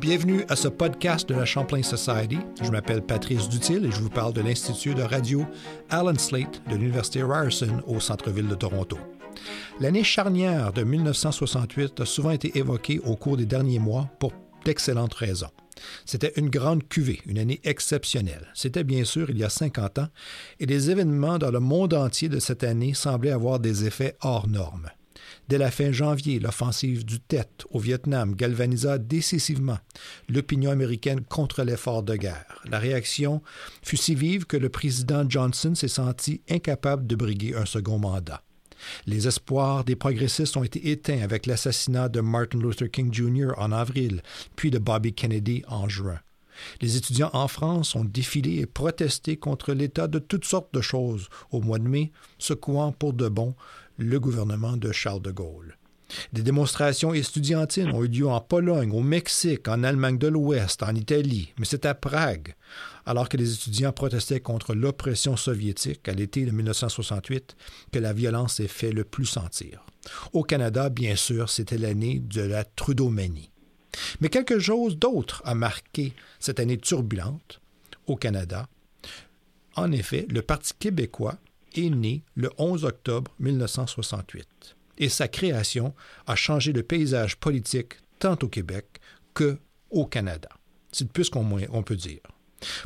Bienvenue à ce podcast de la Champlain Society. Je m'appelle Patrice Dutil et je vous parle de l'Institut de radio Alan Slate de l'Université Ryerson au centre-ville de Toronto. L'année charnière de 1968 a souvent été évoquée au cours des derniers mois pour d'excellentes raisons. C'était une grande cuvée, une année exceptionnelle. C'était bien sûr il y a 50 ans, et les événements dans le monde entier de cette année semblaient avoir des effets hors normes. Dès la fin janvier, l'offensive du Tet au Vietnam galvanisa décisivement l'opinion américaine contre l'effort de guerre. La réaction fut si vive que le président Johnson s'est senti incapable de briguer un second mandat. Les espoirs des progressistes ont été éteints avec l'assassinat de Martin Luther King Jr. en avril, puis de Bobby Kennedy en juin. Les étudiants en France ont défilé et protesté contre l'état de toutes sortes de choses au mois de mai, secouant pour de bon le gouvernement de Charles de Gaulle. Des démonstrations étudiantines ont eu lieu en Pologne, au Mexique, en Allemagne de l'Ouest, en Italie, mais c'est à Prague, alors que les étudiants protestaient contre l'oppression soviétique à l'été de 1968, que la violence s'est fait le plus sentir. Au Canada, bien sûr, c'était l'année de la Trudeaumanie. Mais quelque chose d'autre a marqué cette année turbulente au Canada. En effet, le Parti québécois est né le 11 octobre 1968 et sa création a changé le paysage politique tant au Québec que au Canada. C'est plus qu'on peut dire.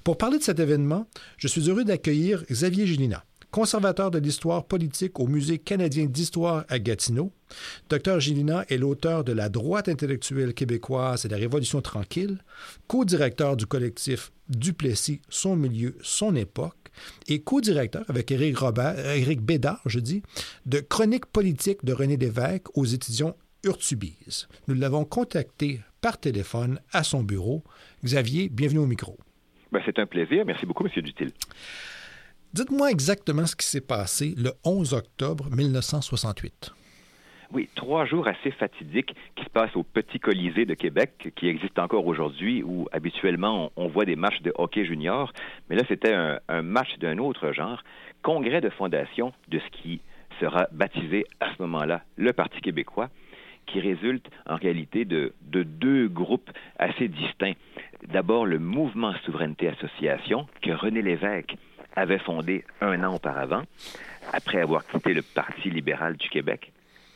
Pour parler de cet événement, je suis heureux d'accueillir Xavier Gélina, conservateur de l'histoire politique au Musée canadien d'histoire à Gatineau. Dr Gélina est l'auteur de La droite intellectuelle québécoise et la Révolution tranquille, co-directeur du collectif Duplessis, son milieu, son époque, et co-directeur avec Éric, Robert, Éric Bédard, je dis, de Chronique politique de René Lévesque aux éditions Urtubise. Nous l'avons contacté par téléphone à son bureau. Xavier, bienvenue au micro. Ben, c'est un plaisir. Merci beaucoup, M. Dutil. Dites-moi exactement ce qui s'est passé le 11 octobre 1968. Oui, trois jours assez fatidiques qui se passent au Petit Colisée de Québec, qui existe encore aujourd'hui, où habituellement on, voit des matchs de hockey junior, mais là c'était un, match d'un autre genre, congrès de fondation de ce qui sera baptisé à ce moment-là le Parti québécois, qui résulte en réalité de, de deux groupes assez distincts. D'abord le Mouvement Souveraineté Association, que René Lévesque avait fondé un an auparavant, après avoir quitté le Parti libéral du Québec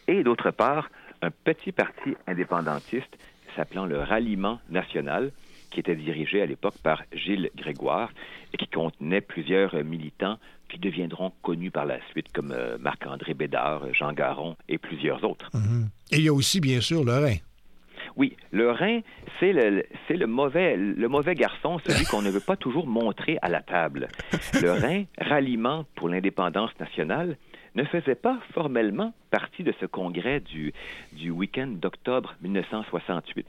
et d'autre part, un petit parti indépendantiste s'appelant le Ralliement national, qui était dirigé à l'époque par Gilles Grégoire et qui contenait plusieurs militants qui deviendront connus par la suite comme euh, Marc-André Bédard, Jean Garon et plusieurs autres. Mhm. Et il y a aussi, bien sûr, le Rhin. Oui, le Rhin, c'est le, mauvais, le mauvais garçon, celui qu'on ne veut pas toujours montrer à la table. Le Rhin, ralliement pour l'indépendance nationale, ne faisait pas formellement partie de ce congrès du, du week-end d'octobre 1968.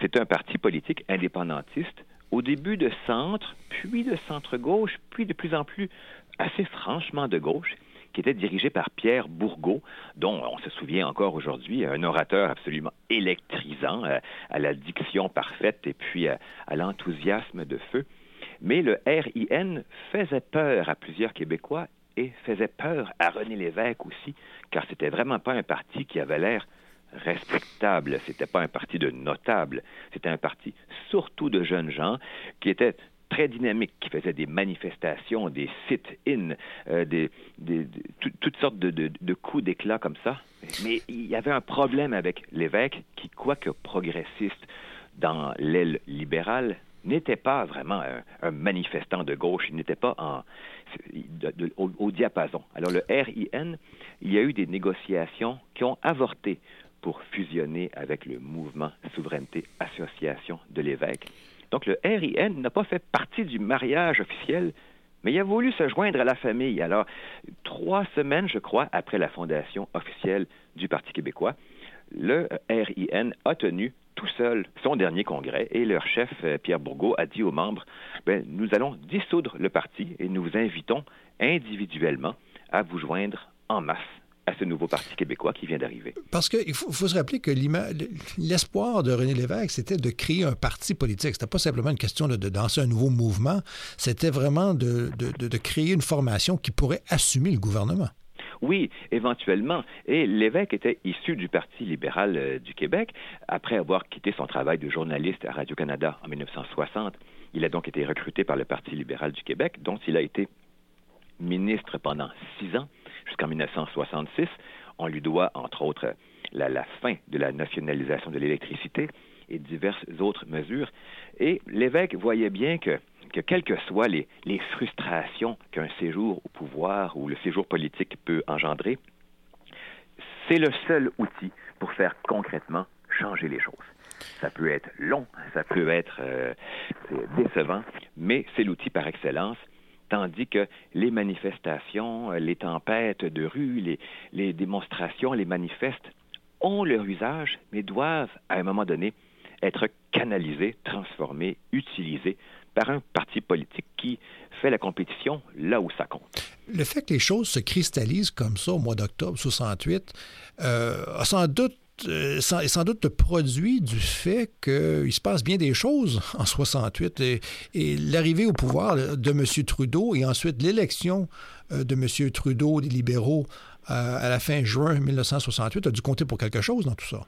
C'est un parti politique indépendantiste, au début de centre, puis de centre-gauche, puis de plus en plus assez franchement de gauche, qui était dirigé par Pierre Bourgault, dont on se souvient encore aujourd'hui, un orateur absolument électrisant, euh, à, la diction parfaite et puis à, à l'enthousiasme de feu. Mais le RIN faisait peur à plusieurs Québécois et faisait peur à René Lévesque aussi, car c'était vraiment pas un parti qui avait l'air respectable. C'était pas un parti de notables. C'était un parti surtout de jeunes gens qui étaient très dynamiques, qui faisaient des manifestations, des sit-in, euh, des, toutes sortes de, de coups d'éclat comme ça. Mais il y avait un problème avec l'évêque qui, quoique progressiste dans l'aile libérale, n'était pas vraiment un, manifestant de gauche, il n'était pas en, au, diapason. Alors le RIN, il y a eu des négociations qui ont avorté pour fusionner avec le mouvement Souveraineté Association de l'évêque. Donc le RIN n'a pas fait partie du mariage officiel, mais il a voulu se joindre à la famille. Alors, trois semaines, je crois, après la fondation officielle du Parti québécois, le RIN a tenu tout seul son dernier congrès et leur chef, euh, Pierre Bourgault, a dit aux membres, ben, nous allons dissoudre le parti et nous vous invitons individuellement à vous joindre en masse à ce nouveau Parti québécois qui vient d'arriver. Parce qu'il faut, se rappeler que l'espoir de René Lévesque, c'était de créer un parti politique. C'était pas simplement une question de, de lancer un nouveau mouvement, c'était vraiment de, créer une formation qui pourrait assumer le gouvernement. Oui, éventuellement. Et l'évêque était issu du Parti libéral euh, du Québec. Après avoir quitté son travail de journaliste à Radio-Canada en 1960, il a donc été recruté par le Parti libéral du Québec, dont il a été ministre pendant six ans, jusqu'en 1966. On lui doit, entre autres, la, la fin de la nationalisation de l'électricité et diverses autres mesures. Et l'évêque voyait bien que que quelles que soient les, frustrations qu'un séjour au pouvoir ou le séjour politique peut engendrer, c'est le seul outil pour faire concrètement changer les choses. Ça peut être long, ça peut être euh, décevant, mais c'est l'outil par excellence. Tandis que les manifestations, les tempêtes de rue, les démonstrations, les manifestes ont leur usage, mais doivent, à un moment donné, être canalisés, transformés, utilisés par un parti politique qui fait la compétition là où ça compte. Le fait que les choses se cristallisent comme ça au mois d'octobre 68 euh, a sans doute euh, sans doute le produit du fait qu'il se passe bien des choses en 68 et, et l'arrivée au pouvoir de M. Trudeau et ensuite l'élection euh, de M. Trudeau des libéraux euh, à la fin juin 1968 a dû compter pour quelque chose dans tout ça.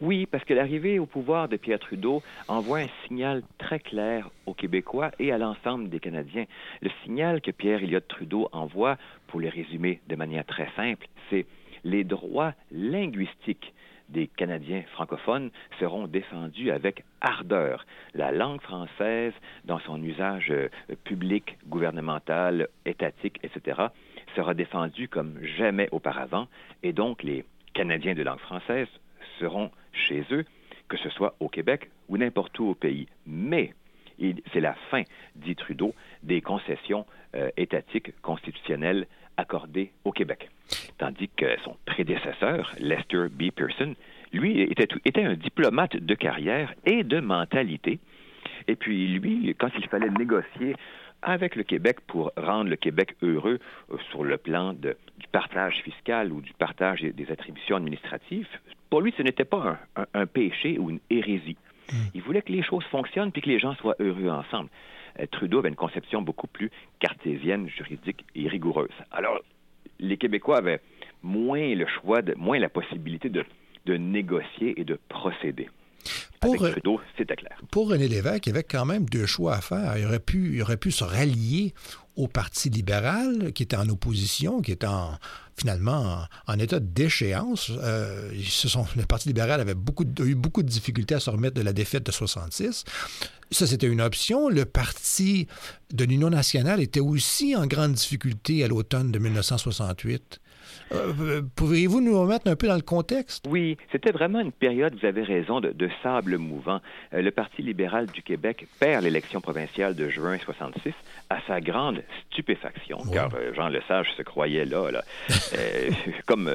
Oui, parce que l'arrivée au pouvoir de Pierre Trudeau envoie un signal très clair aux Québécois et à l'ensemble des Canadiens. Le signal que Pierre Elliott Trudeau envoie, pour le résumer de manière très simple, c'est les droits linguistiques des Canadiens francophones seront défendus avec ardeur. La langue française, dans son usage euh, public, gouvernemental, étatique, etc., sera défendue comme jamais auparavant, et donc les Canadiens de langue française seront chez eux, que ce soit au Québec ou n'importe où au pays. Mais c'est la fin, dit Trudeau, des concessions euh, étatiques constitutionnelles accordées au Québec. Tandis que son prédécesseur, Lester B. Pearson, lui, était, un diplomate de carrière et de mentalité. Et puis lui, quand il fallait négocier avec le Québec pour rendre le Québec heureux euh, sur le plan du partage fiscal ou du partage des attributions administratives, pour lui, ce n'était pas un, péché ou une hérésie. Hmm. Il voulait que les choses fonctionnent puis que les gens soient heureux ensemble. Euh, Trudeau avait une conception beaucoup plus cartésienne, juridique et rigoureuse. Alors, les Québécois avaient moins le choix, de, moins la possibilité de, de négocier et de procéder. Pour, Avec Trudeau, c'était clair. Pour René Lévesque, il y avait quand même deux choix à faire. Il aurait pu, il aurait pu se rallier au Parti libéral, qui était en opposition, qui était finalement en, état de déchéance. Euh, sont, le Parti libéral avait beaucoup, a eu beaucoup de difficultés à se remettre de la défaite de 66. Ça, c'était une option. Le Parti de l'Union nationale était aussi en grande difficulté à l'automne de 1968. Euh, pourriez-vous nous remettre un peu dans le contexte? Oui, c'était vraiment une période, vous avez raison, de, sable mouvant. Euh, le Parti libéral du Québec perd l'élection provinciale de juin 66 à sa grande stupéfaction, car euh, Jean Lesage se croyait là, là comme,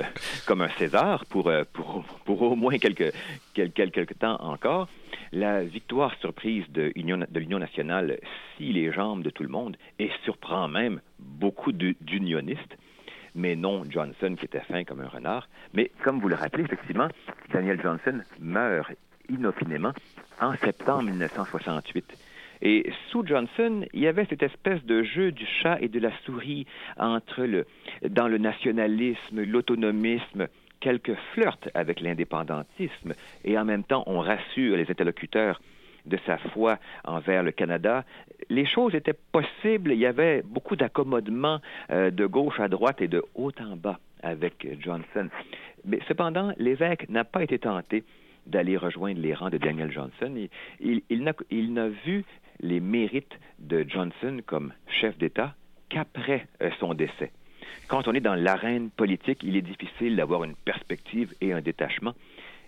comme un César pour, pour, pour au moins quelques, quelques, quelques temps encore. La victoire surprise de l'Union nationale scie les jambes de tout le monde et surprend même beaucoup d'unionistes mais non Johnson qui était fin comme un renard. Mais comme vous le rappelez, effectivement, Daniel Johnson meurt inopinément en septembre 1968. Et sous Johnson, il y avait cette espèce de jeu du chat et de la souris entre le, dans le nationalisme, l'autonomisme, quelques flirts avec l'indépendantisme, et en même temps, on rassure les interlocuteurs de sa foi envers le Canada, les choses étaient possibles. Il y avait beaucoup d'accommodements euh, de gauche à droite et de haut en bas avec Johnson. Mais cependant, l'évêque n'a pas été tenté d'aller rejoindre les rangs de Daniel Johnson. Il, n'a vu les mérites de Johnson comme chef d'État qu'après euh, son décès. Quand on est dans l'arène politique, il est difficile d'avoir une perspective et un détachement.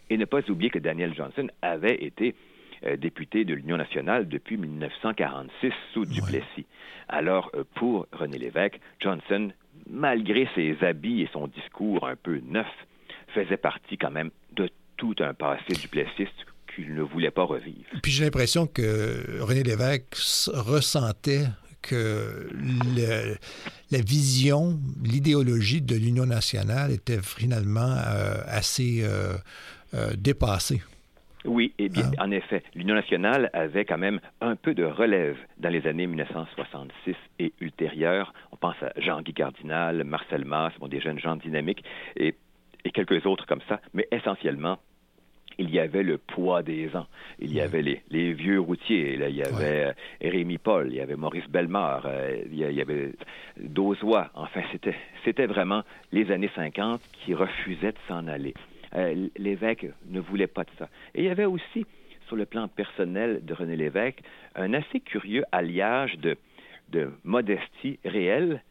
Et ne pas oublier que Daniel Johnson avait été député de l'Union nationale depuis 1946 sous Duplessis. Alors, euh, pour René Lévesque, Johnson, malgré ses habits et son discours un peu neuf, faisait partie quand même de tout un passé duplessiste qu'il ne voulait pas revivre. Puis j'ai l'impression que René Lévesque ressentait que la vision, l'idéologie de l'Union nationale était finalement euh, assez dépassée. Oui, eh bien, ah. en effet, l'Union nationale avait quand même un peu de relève dans les années 1966 et ultérieures. On pense à Jean-Guy Cardinal, Marcel Mass, bon, des jeunes gens dynamiques et, et quelques autres comme ça, mais essentiellement, il y avait le poids des ans. Il y avait les, les vieux routiers. Là, il y avait euh, Rémi Paul, il y avait Maurice Bellemare, euh, il, y avait Dozois. Enfin, c'était, c'était vraiment les années 50 qui refusaient de s'en aller. Euh, L'évêque ne voulait pas de ça. Et il y avait aussi, sur le plan personnel de René Lévesque, un assez curieux alliage de, de modestie réelle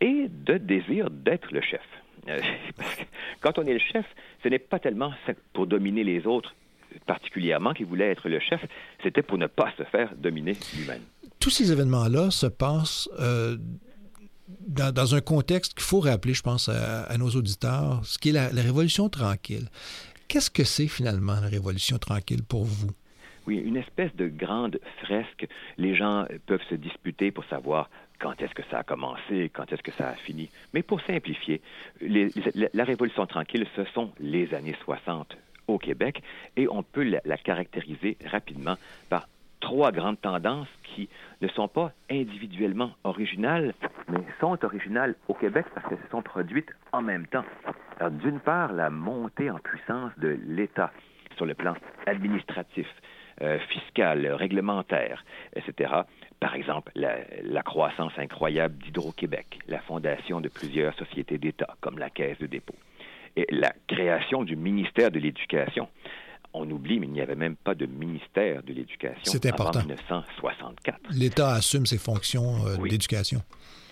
et de désir d'être le chef. Euh, quand on est le chef, ce n'est pas tellement pour dominer les autres particulièrement qu'il voulait être le chef, c'était pour ne pas se faire dominer lui-même. Tous ces événements-là se passent euh, dans, un contexte qu'il faut rappeler, je pense, à, nos auditeurs, ce qui est la, la Révolution tranquille. Qu'est-ce que c'est finalement la Révolution tranquille pour vous? Oui, une espèce de grande fresque. Les gens peuvent se disputer pour savoir quand est-ce que ça a commencé, quand est-ce que ça a fini. Mais pour simplifier, la Révolution tranquille, ce sont les années 60 au Québec et on peut la, caractériser rapidement par trois grandes tendances qui ne sont pas individuellement originales, mais sont originales au Québec parce qu'elles se sont produites en même temps. D'une part, la montée en puissance de l'État sur le plan administratif. Euh, fiscale, réglementaire, etc. Par exemple, la, croissance incroyable d'Hydro-Québec, la fondation de plusieurs sociétés d'État, comme la Caisse de dépôt, et la création du ministère de l'Éducation. On oublie, mais il n'y avait même pas de ministère de l'Éducation avant 1964. L'État assume ses fonctions euh, d'éducation.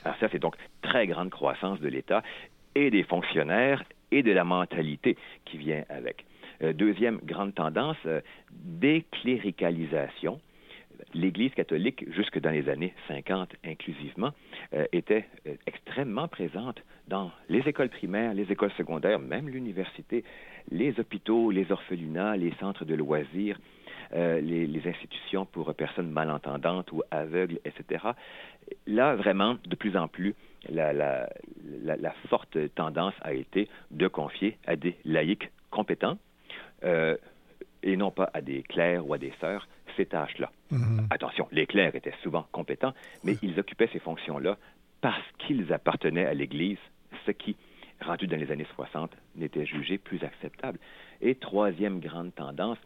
Alors ça, c'est donc très grande croissance de l'État et des fonctionnaires et de la mentalité qui vient avec. Euh, deuxième grande tendance, euh, décléricalisation. L'Église catholique, jusque dans les années 50 inclusivement, euh, était extrêmement présente dans les écoles primaires, les écoles secondaires, même l'université, les hôpitaux, les orphelinats, les centres de loisirs, les, institutions pour personnes malentendantes ou aveugles, etc. Là, vraiment, de plus en plus, la, forte tendance a été de confier à des laïcs compétents, euh, et non pas à des clercs ou à des sœurs, ces tâches-là. Mhm. Attention, les clercs étaient souvent compétents, mais ils occupaient ces fonctions-là parce qu'ils appartenaient à l'Église, ce qui, rendu dans les années 60, n'était jugé plus acceptable. Et troisième grande tendance,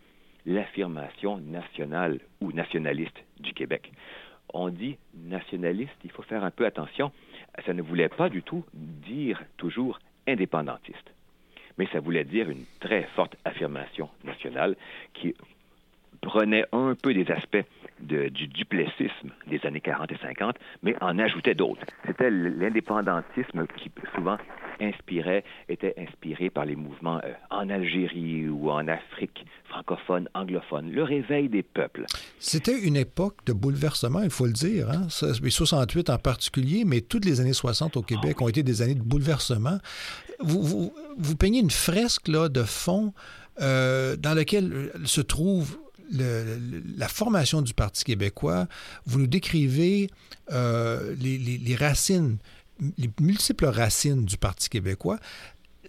l'affirmation nationale ou nationaliste du Québec. On dit nationaliste, il faut faire un peu attention, ça ne voulait pas du tout dire toujours indépendantiste mais ça voulait dire une très forte affirmation nationale qui prenait un peu des aspects du duplessisme des années 40 et 50, mais en ajoutait d'autres. C'était l'indépendantisme qui souvent inspirait, était inspiré par les mouvements euh, en Algérie ou en Afrique francophone, anglophone, le réveil des peuples. C'était une époque de bouleversement, il faut le dire, hein? 68 en particulier, mais toutes les années 60 au Québec ont été des années de bouleversement. Vous peignez une fresque là, de fond euh, dans laquelle se trouve la formation du Parti québécois, vous nous décrivez euh, les, racines, les multiples racines du Parti québécois.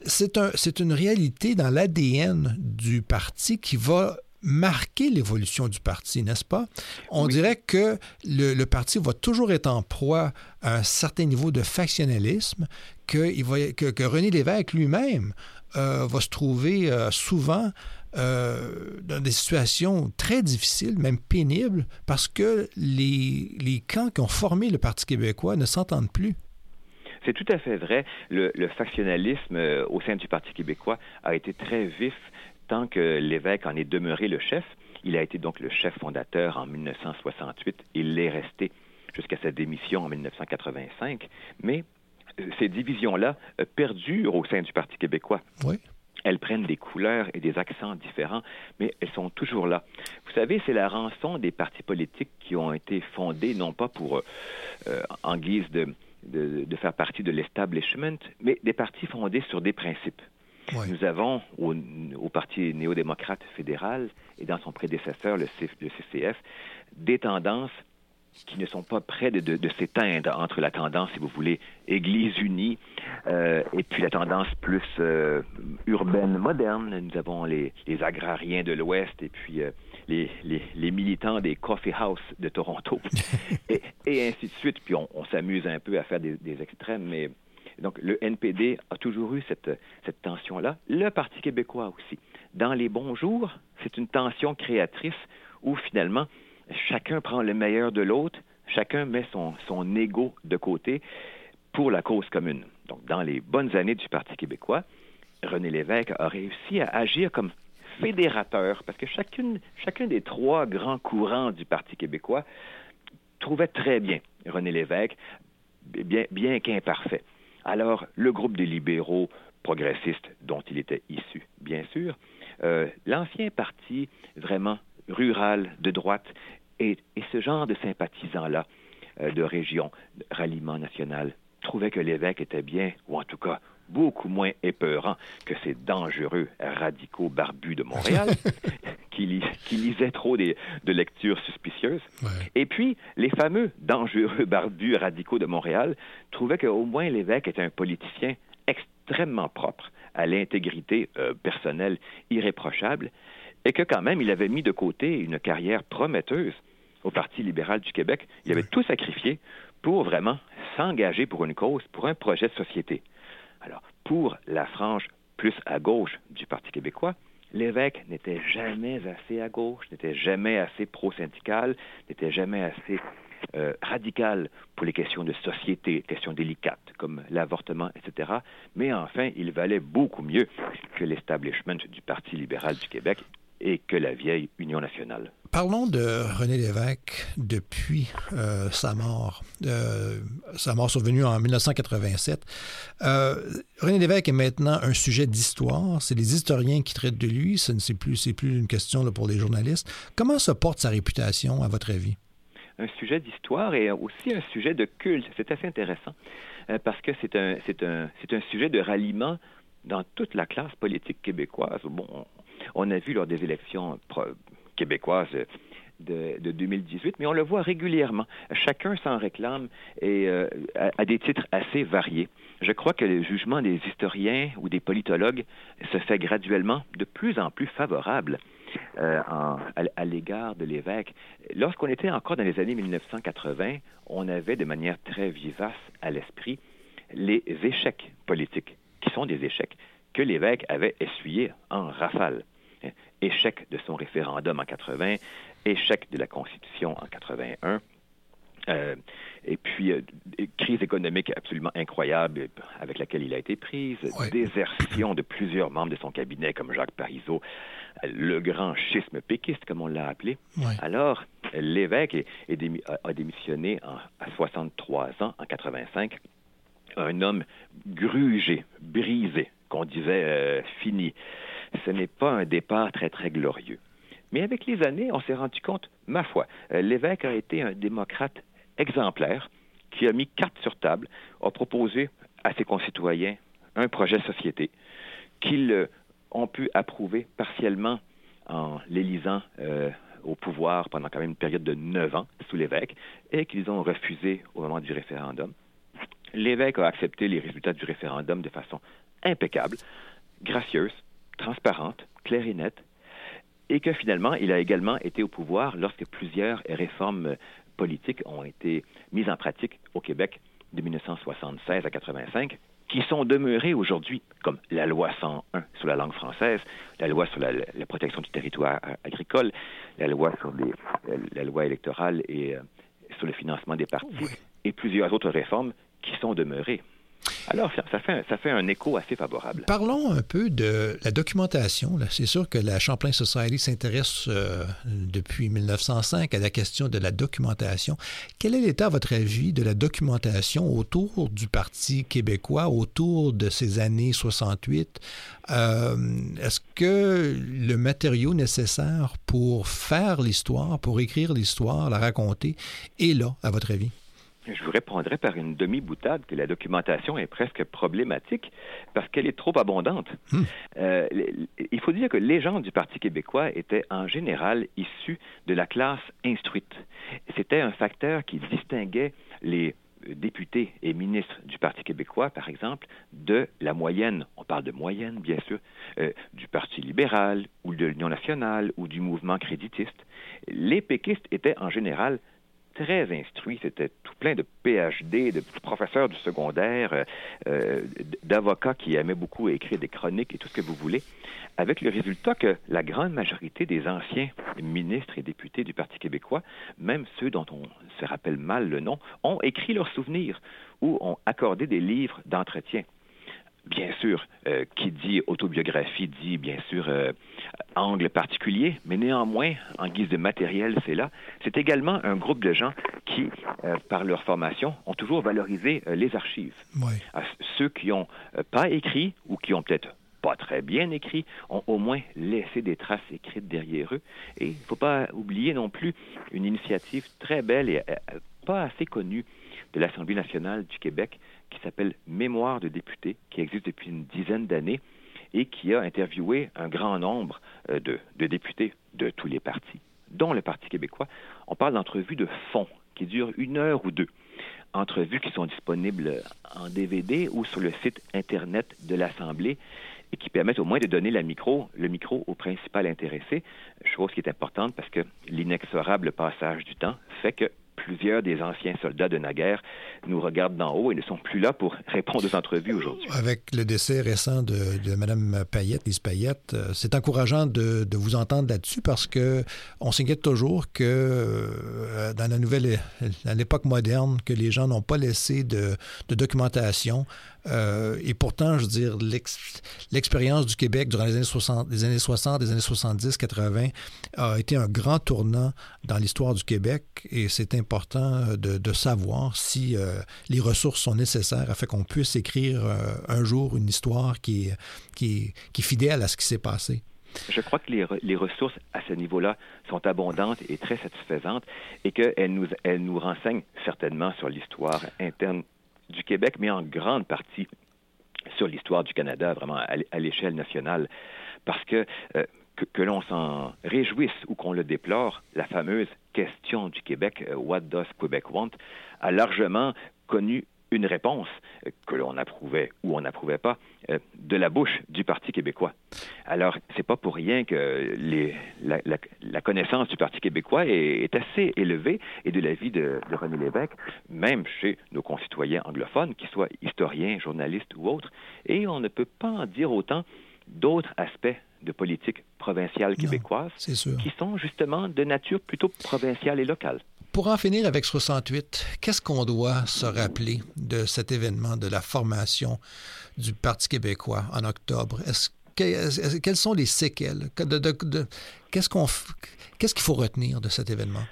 C'est un, une réalité dans l'ADN du parti qui va marquer l'évolution du parti, n'est-ce pas? On dirait que le, parti va toujours être en proie à un certain niveau de factionnalisme, que, va, que, René Lévesque lui-même euh, va se trouver euh, souvent euh, dans des situations très difficiles, même pénibles, parce que les, les camps qui ont formé le Parti québécois ne s'entendent plus. C'est tout à fait vrai. Le, factionnalisme euh, au sein du Parti québécois a été très vif tant que l'évêque en est demeuré le chef. Il a été donc le chef fondateur en 1968. Il l'est resté jusqu'à sa démission en 1985. Mais euh, ces divisions-là perdurent au sein du Parti québécois. Oui elles prennent des couleurs et des accents différents, mais elles sont toujours là. Vous savez, c'est la rançon des partis politiques qui ont été fondés, non pas pour, euh, en guise de, de, faire partie de l'establishment, mais des partis fondés sur des principes. Nous avons au, au Parti néo-démocrate fédéral et dans son prédécesseur, le, le CCF, des tendances qui ne sont pas près de, de, s'éteindre entre la tendance, si vous voulez, Église unie euh, et puis la tendance plus euh, urbaine moderne. Nous avons les, les agrariens de l'Ouest et puis euh, les, les, les, militants des coffee house de Toronto et, et, ainsi de suite. Puis on, on s'amuse un peu à faire des, des, extrêmes, mais donc le NPD a toujours eu cette, cette tension-là. Le Parti québécois aussi. Dans les bons jours, c'est une tension créatrice où finalement chacun prend le meilleur de l'autre, chacun met son, son ego de côté pour la cause commune. Donc, dans les bonnes années du Parti québécois, René Lévesque a réussi à agir comme fédérateur, parce que chacune, chacun des trois grands courants du Parti québécois trouvait très bien René Lévesque, bien, qu'imparfait. Alors, le groupe des libéraux progressistes dont il était issu, bien sûr, euh, l'ancien parti vraiment rural de droite et, et ce genre de sympathisants-là euh, de région, ralliement national, trouvaient que l'évêque était bien, ou en tout cas beaucoup moins épeurant que ces dangereux radicaux barbus de Montréal qui, lis, qui, lisaient trop des, de lectures suspicieuses. Ouais. Et puis, les fameux dangereux barbus radicaux de Montréal trouvaient qu'au moins l'évêque était un politicien extrêmement propre, à l'intégrité euh, personnelle irréprochable, et que quand même, il avait mis de côté une carrière prometteuse au Parti libéral du Québec. Il avait tout sacrifié pour vraiment s'engager pour une cause, pour un projet de société. Alors, pour la frange plus à gauche du Parti québécois, l'évêque n'était jamais assez à gauche, n'était jamais assez pro-syndical, n'était jamais assez euh, radical pour les questions de société, questions délicates comme l'avortement, etc. Mais enfin, il valait beaucoup mieux que l'establishment du Parti libéral du Québec et que la vieille Union nationale. Parlons de René Lévesque depuis euh, sa mort. Euh, sa mort survenue en 1987. Euh, René Lévesque est maintenant un sujet d'histoire. C'est les historiens qui traitent de lui. Ce n'est plus, c'est plus une question là, pour les journalistes. Comment se porte sa réputation, à votre avis? Un sujet d'histoire et aussi un sujet de culte. C'est assez intéressant parce que c'est un, c'est un, c'est un sujet de ralliement dans toute la classe politique québécoise. Bon, on a vu lors des élections québécoises de, de, 2018, mais on le voit régulièrement. Chacun s'en réclame et euh, à, des titres assez variés. Je crois que le jugement des historiens ou des politologues se fait graduellement de plus en plus favorable euh, à l'égard de l'évêque. Lorsqu'on était encore dans les années 1980, on avait de manière très vivace à l'esprit les échecs politiques, qui sont des échecs que l'évêque avait essuyés en rafale échec de son référendum en 80, échec de la Constitution en 81. Euh, et puis, euh, crise économique absolument incroyable avec laquelle il a été prise, ouais. désertion de plusieurs membres de son cabinet comme Jacques Parizeau, le grand schisme péquiste, comme on l'a appelé. Ouais. Alors, l'évêque est, est démi a démissionné en, à 63 ans, en 85, un homme grugé, brisé, qu'on disait euh, fini ce n'est pas un départ très, très glorieux. Mais avec les années, on s'est rendu compte, ma foi, euh, l'évêque a été un démocrate exemplaire qui a mis carte sur table, a proposé à ses concitoyens un projet société qu'ils euh, ont pu approuver partiellement en l'élisant euh, au pouvoir pendant quand même une période de neuf ans sous l'évêque et qu'ils ont refusé au moment du référendum. L'évêque a accepté les résultats du référendum de façon impeccable, gracieuse, transparente, claire et nette, et que finalement, il a également été au pouvoir lorsque plusieurs réformes politiques ont été mises en pratique au Québec de 1976 à 85, qui sont demeurées aujourd'hui, comme la loi 101 sur la langue française, la loi sur la, la protection du territoire agricole, la loi sur les, la loi électorale et euh, sur le financement des partis, oui. et plusieurs autres réformes qui sont demeurées. Alors, ça, fait, ça fait un écho assez favorable. Parlons un peu de la documentation. C'est sûr que la Champlain Society s'intéresse euh, depuis 1905 à la question de la documentation. Quel est l'état, à votre avis, de la documentation autour du Parti québécois, autour de ces années 68? Euh, Est-ce que le matériau nécessaire pour faire l'histoire, pour écrire l'histoire, la raconter, est là, à votre avis? Je vous répondrai par une demi-boutade que la documentation est presque problématique parce qu'elle est trop abondante. Hmm. Euh, il faut dire que les gens du Parti québécois étaient en général issus de la classe instruite. C'était un facteur qui distinguait les députés et ministres du Parti québécois, par exemple, de la moyenne, on parle de moyenne, bien sûr, euh, du Parti libéral ou de l'Union nationale ou du mouvement créditiste. Les péquistes étaient en général très instruits. C'était tout plein de PhD, de professeurs du secondaire, euh, euh, d'avocats qui aimaient beaucoup écrire des chroniques et tout ce que vous voulez, avec le résultat que la grande majorité des anciens ministres et députés du Parti québécois, même ceux dont on se rappelle mal le nom, ont écrit leurs souvenirs ou ont accordé des livres d'entretien bien sûr, euh, qui dit autobiographie dit bien sûr euh, angle particulier, mais néanmoins, en guise de matériel, c'est là. C'est également un groupe de gens qui, euh, par leur formation, ont toujours valorisé les archives. ceux qui n'ont pas écrit ou qui ont peut-être pas très bien écrit, ont au moins laissé des traces écrites derrière eux. Et il ne faut pas oublier non plus une initiative très belle et pas assez connue de l'Assemblée nationale du Québec qui s'appelle Mémoire de députés, qui existe depuis une dizaine d'années et qui a interviewé un grand nombre euh, de, députés de tous les partis, dont le Parti québécois. On parle d'entrevues de fond qui durent une heure ou deux. Entrevues qui sont disponibles en DVD ou sur le site Internet de l'Assemblée et qui permettent au moins de donner la micro, le micro au principal intéressé, chose qui est importante parce que l'inexorable passage du temps fait que plusieurs des anciens soldats de naguère nous regardent d'en haut et ne sont plus là pour répondre aux entrevues aujourd'hui. Avec le décès récent de, de Mme Payette, Lise Payette, euh, c'est encourageant de, vous entendre là-dessus parce que on s'inquiète toujours que euh, dans la nouvelle, l'époque moderne, que les gens n'ont pas laissé de, documentation euh, et pourtant, je veux dire, l'expérience du Québec durant les années 60, les années 60, les années 70, 80 a été un grand tournant dans l'histoire du Québec et c'est important de, savoir si les ressources sont nécessaires afin qu'on puisse écrire un jour une histoire qui est, qui, fidèle à ce qui s'est passé. Je crois que les, ressources à ce niveau-là sont abondantes et très satisfaisantes et qu'elles nous, elles nous renseignent certainement sur l'histoire interne du Québec, mais en grande partie sur l'histoire du Canada, vraiment à l'échelle nationale. Parce que, euh, que, l'on s'en réjouisse ou qu'on le déplore, la fameuse question du Québec, euh, What does Quebec want, a largement connu une réponse que l'on approuvait ou on n'approuvait pas euh, de la bouche du Parti québécois. Alors, c'est pas pour rien que les, la, connaissance du Parti québécois est, assez élevée et de l'avis de, de René Lévesque, même chez nos concitoyens anglophones, qu'ils soient historiens, journalistes ou autres, et on ne peut pas en dire autant d'autres aspects de politique provinciale québécoise qui sont justement de nature plutôt provinciale et locale. Pour en finir avec 68, qu'est-ce qu'on doit se rappeler de cet événement, de la formation du Parti québécois en octobre? Quelles sont les séquelles? qu'est-ce, qu'il faut retenir de cet événement?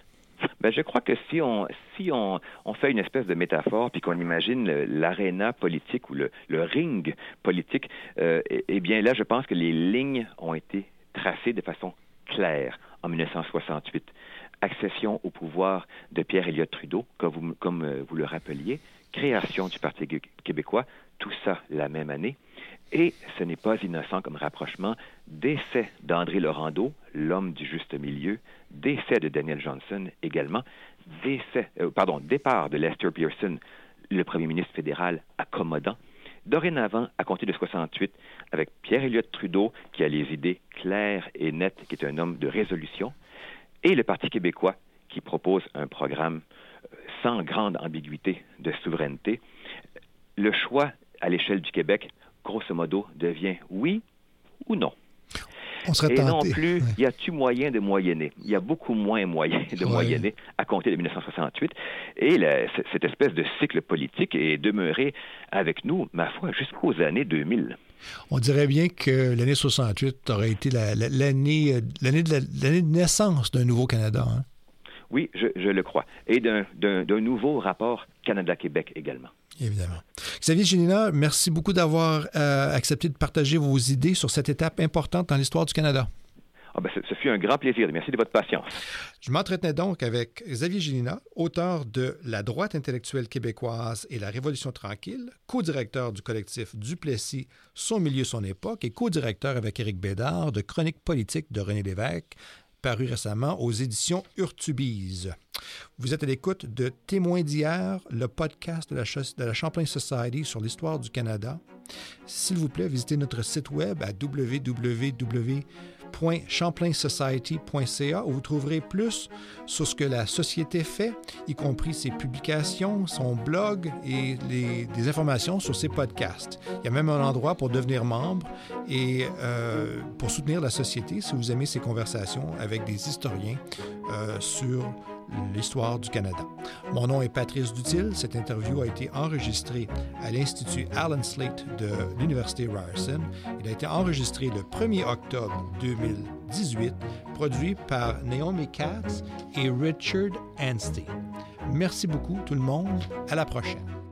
Ben, je crois que si on si on, fait une espèce de métaphore puis qu'on imagine l'aréna politique ou le, ring politique, euh, eh, eh bien là, je pense que les lignes ont été tracées de façon claire en 1968 accession au pouvoir de Pierre Elliott Trudeau, comme vous, euh, le rappeliez, création du Parti québécois, tout ça la même année. Et ce n'est pas innocent comme rapprochement, décès d'André Laurando, l'homme du juste milieu, décès de Daniel Johnson également, décès, euh, pardon, départ de Lester Pearson, le premier ministre fédéral accommodant. Dorénavant, à compter de 68, avec Pierre Elliott Trudeau, qui a les idées claires et nettes, qui est un homme de résolution, et le Parti québécois qui propose un programme euh, sans grande ambiguïté de souveraineté, le choix à l'échelle du Québec, grosso modo, devient oui ou non. On serait Et non plus, y a-tu moyen de moyenner? Il y a beaucoup moins moyen de moyenner à compter de 1968. Et cette espèce de cycle politique est demeuré avec nous, ma foi, jusqu'aux années 2000. On dirait bien que l'année 68 aurait été l'année euh, l'année de, naissance d'un nouveau Canada. Hein? Oui, je, le crois. Et d'un nouveau rapport Canada-Québec également. Évidemment. Xavier Génina, merci beaucoup d'avoir euh, accepté de partager vos idées sur cette étape importante dans l'histoire du Canada. Ah ben, ce, fut un grand plaisir. Merci de votre patience. Je m'entretenais donc avec Xavier Gélina, auteur de La droite intellectuelle québécoise et la Révolution tranquille, co-directeur du collectif Duplessis, Son milieu, son époque et co-directeur avec Éric Bédard de Chronique politique de René Lévesque, paru récemment aux éditions Urtubise. Vous êtes à l'écoute de Témoins d'hier, le podcast de la, de la Champlain Society sur l'histoire du Canada. S'il vous plaît, visitez notre site web à www www.champlainsociety.ca où vous trouverez plus sur ce que la société fait, y compris ses publications, son blog et des informations sur ses podcasts. Il y a même un endroit pour devenir membre et euh, pour soutenir la société si vous aimez ces conversations avec des historiens euh, sur l'histoire du Canada. Mon nom est Patrice Dutil. Cette interview a été enregistrée à l'Institut Allen Slate de l'Université Ryerson. Il a été enregistré le 1er octobre 2018, produit par Naomi Katz et Richard Anstey. Merci beaucoup tout le monde. À la prochaine.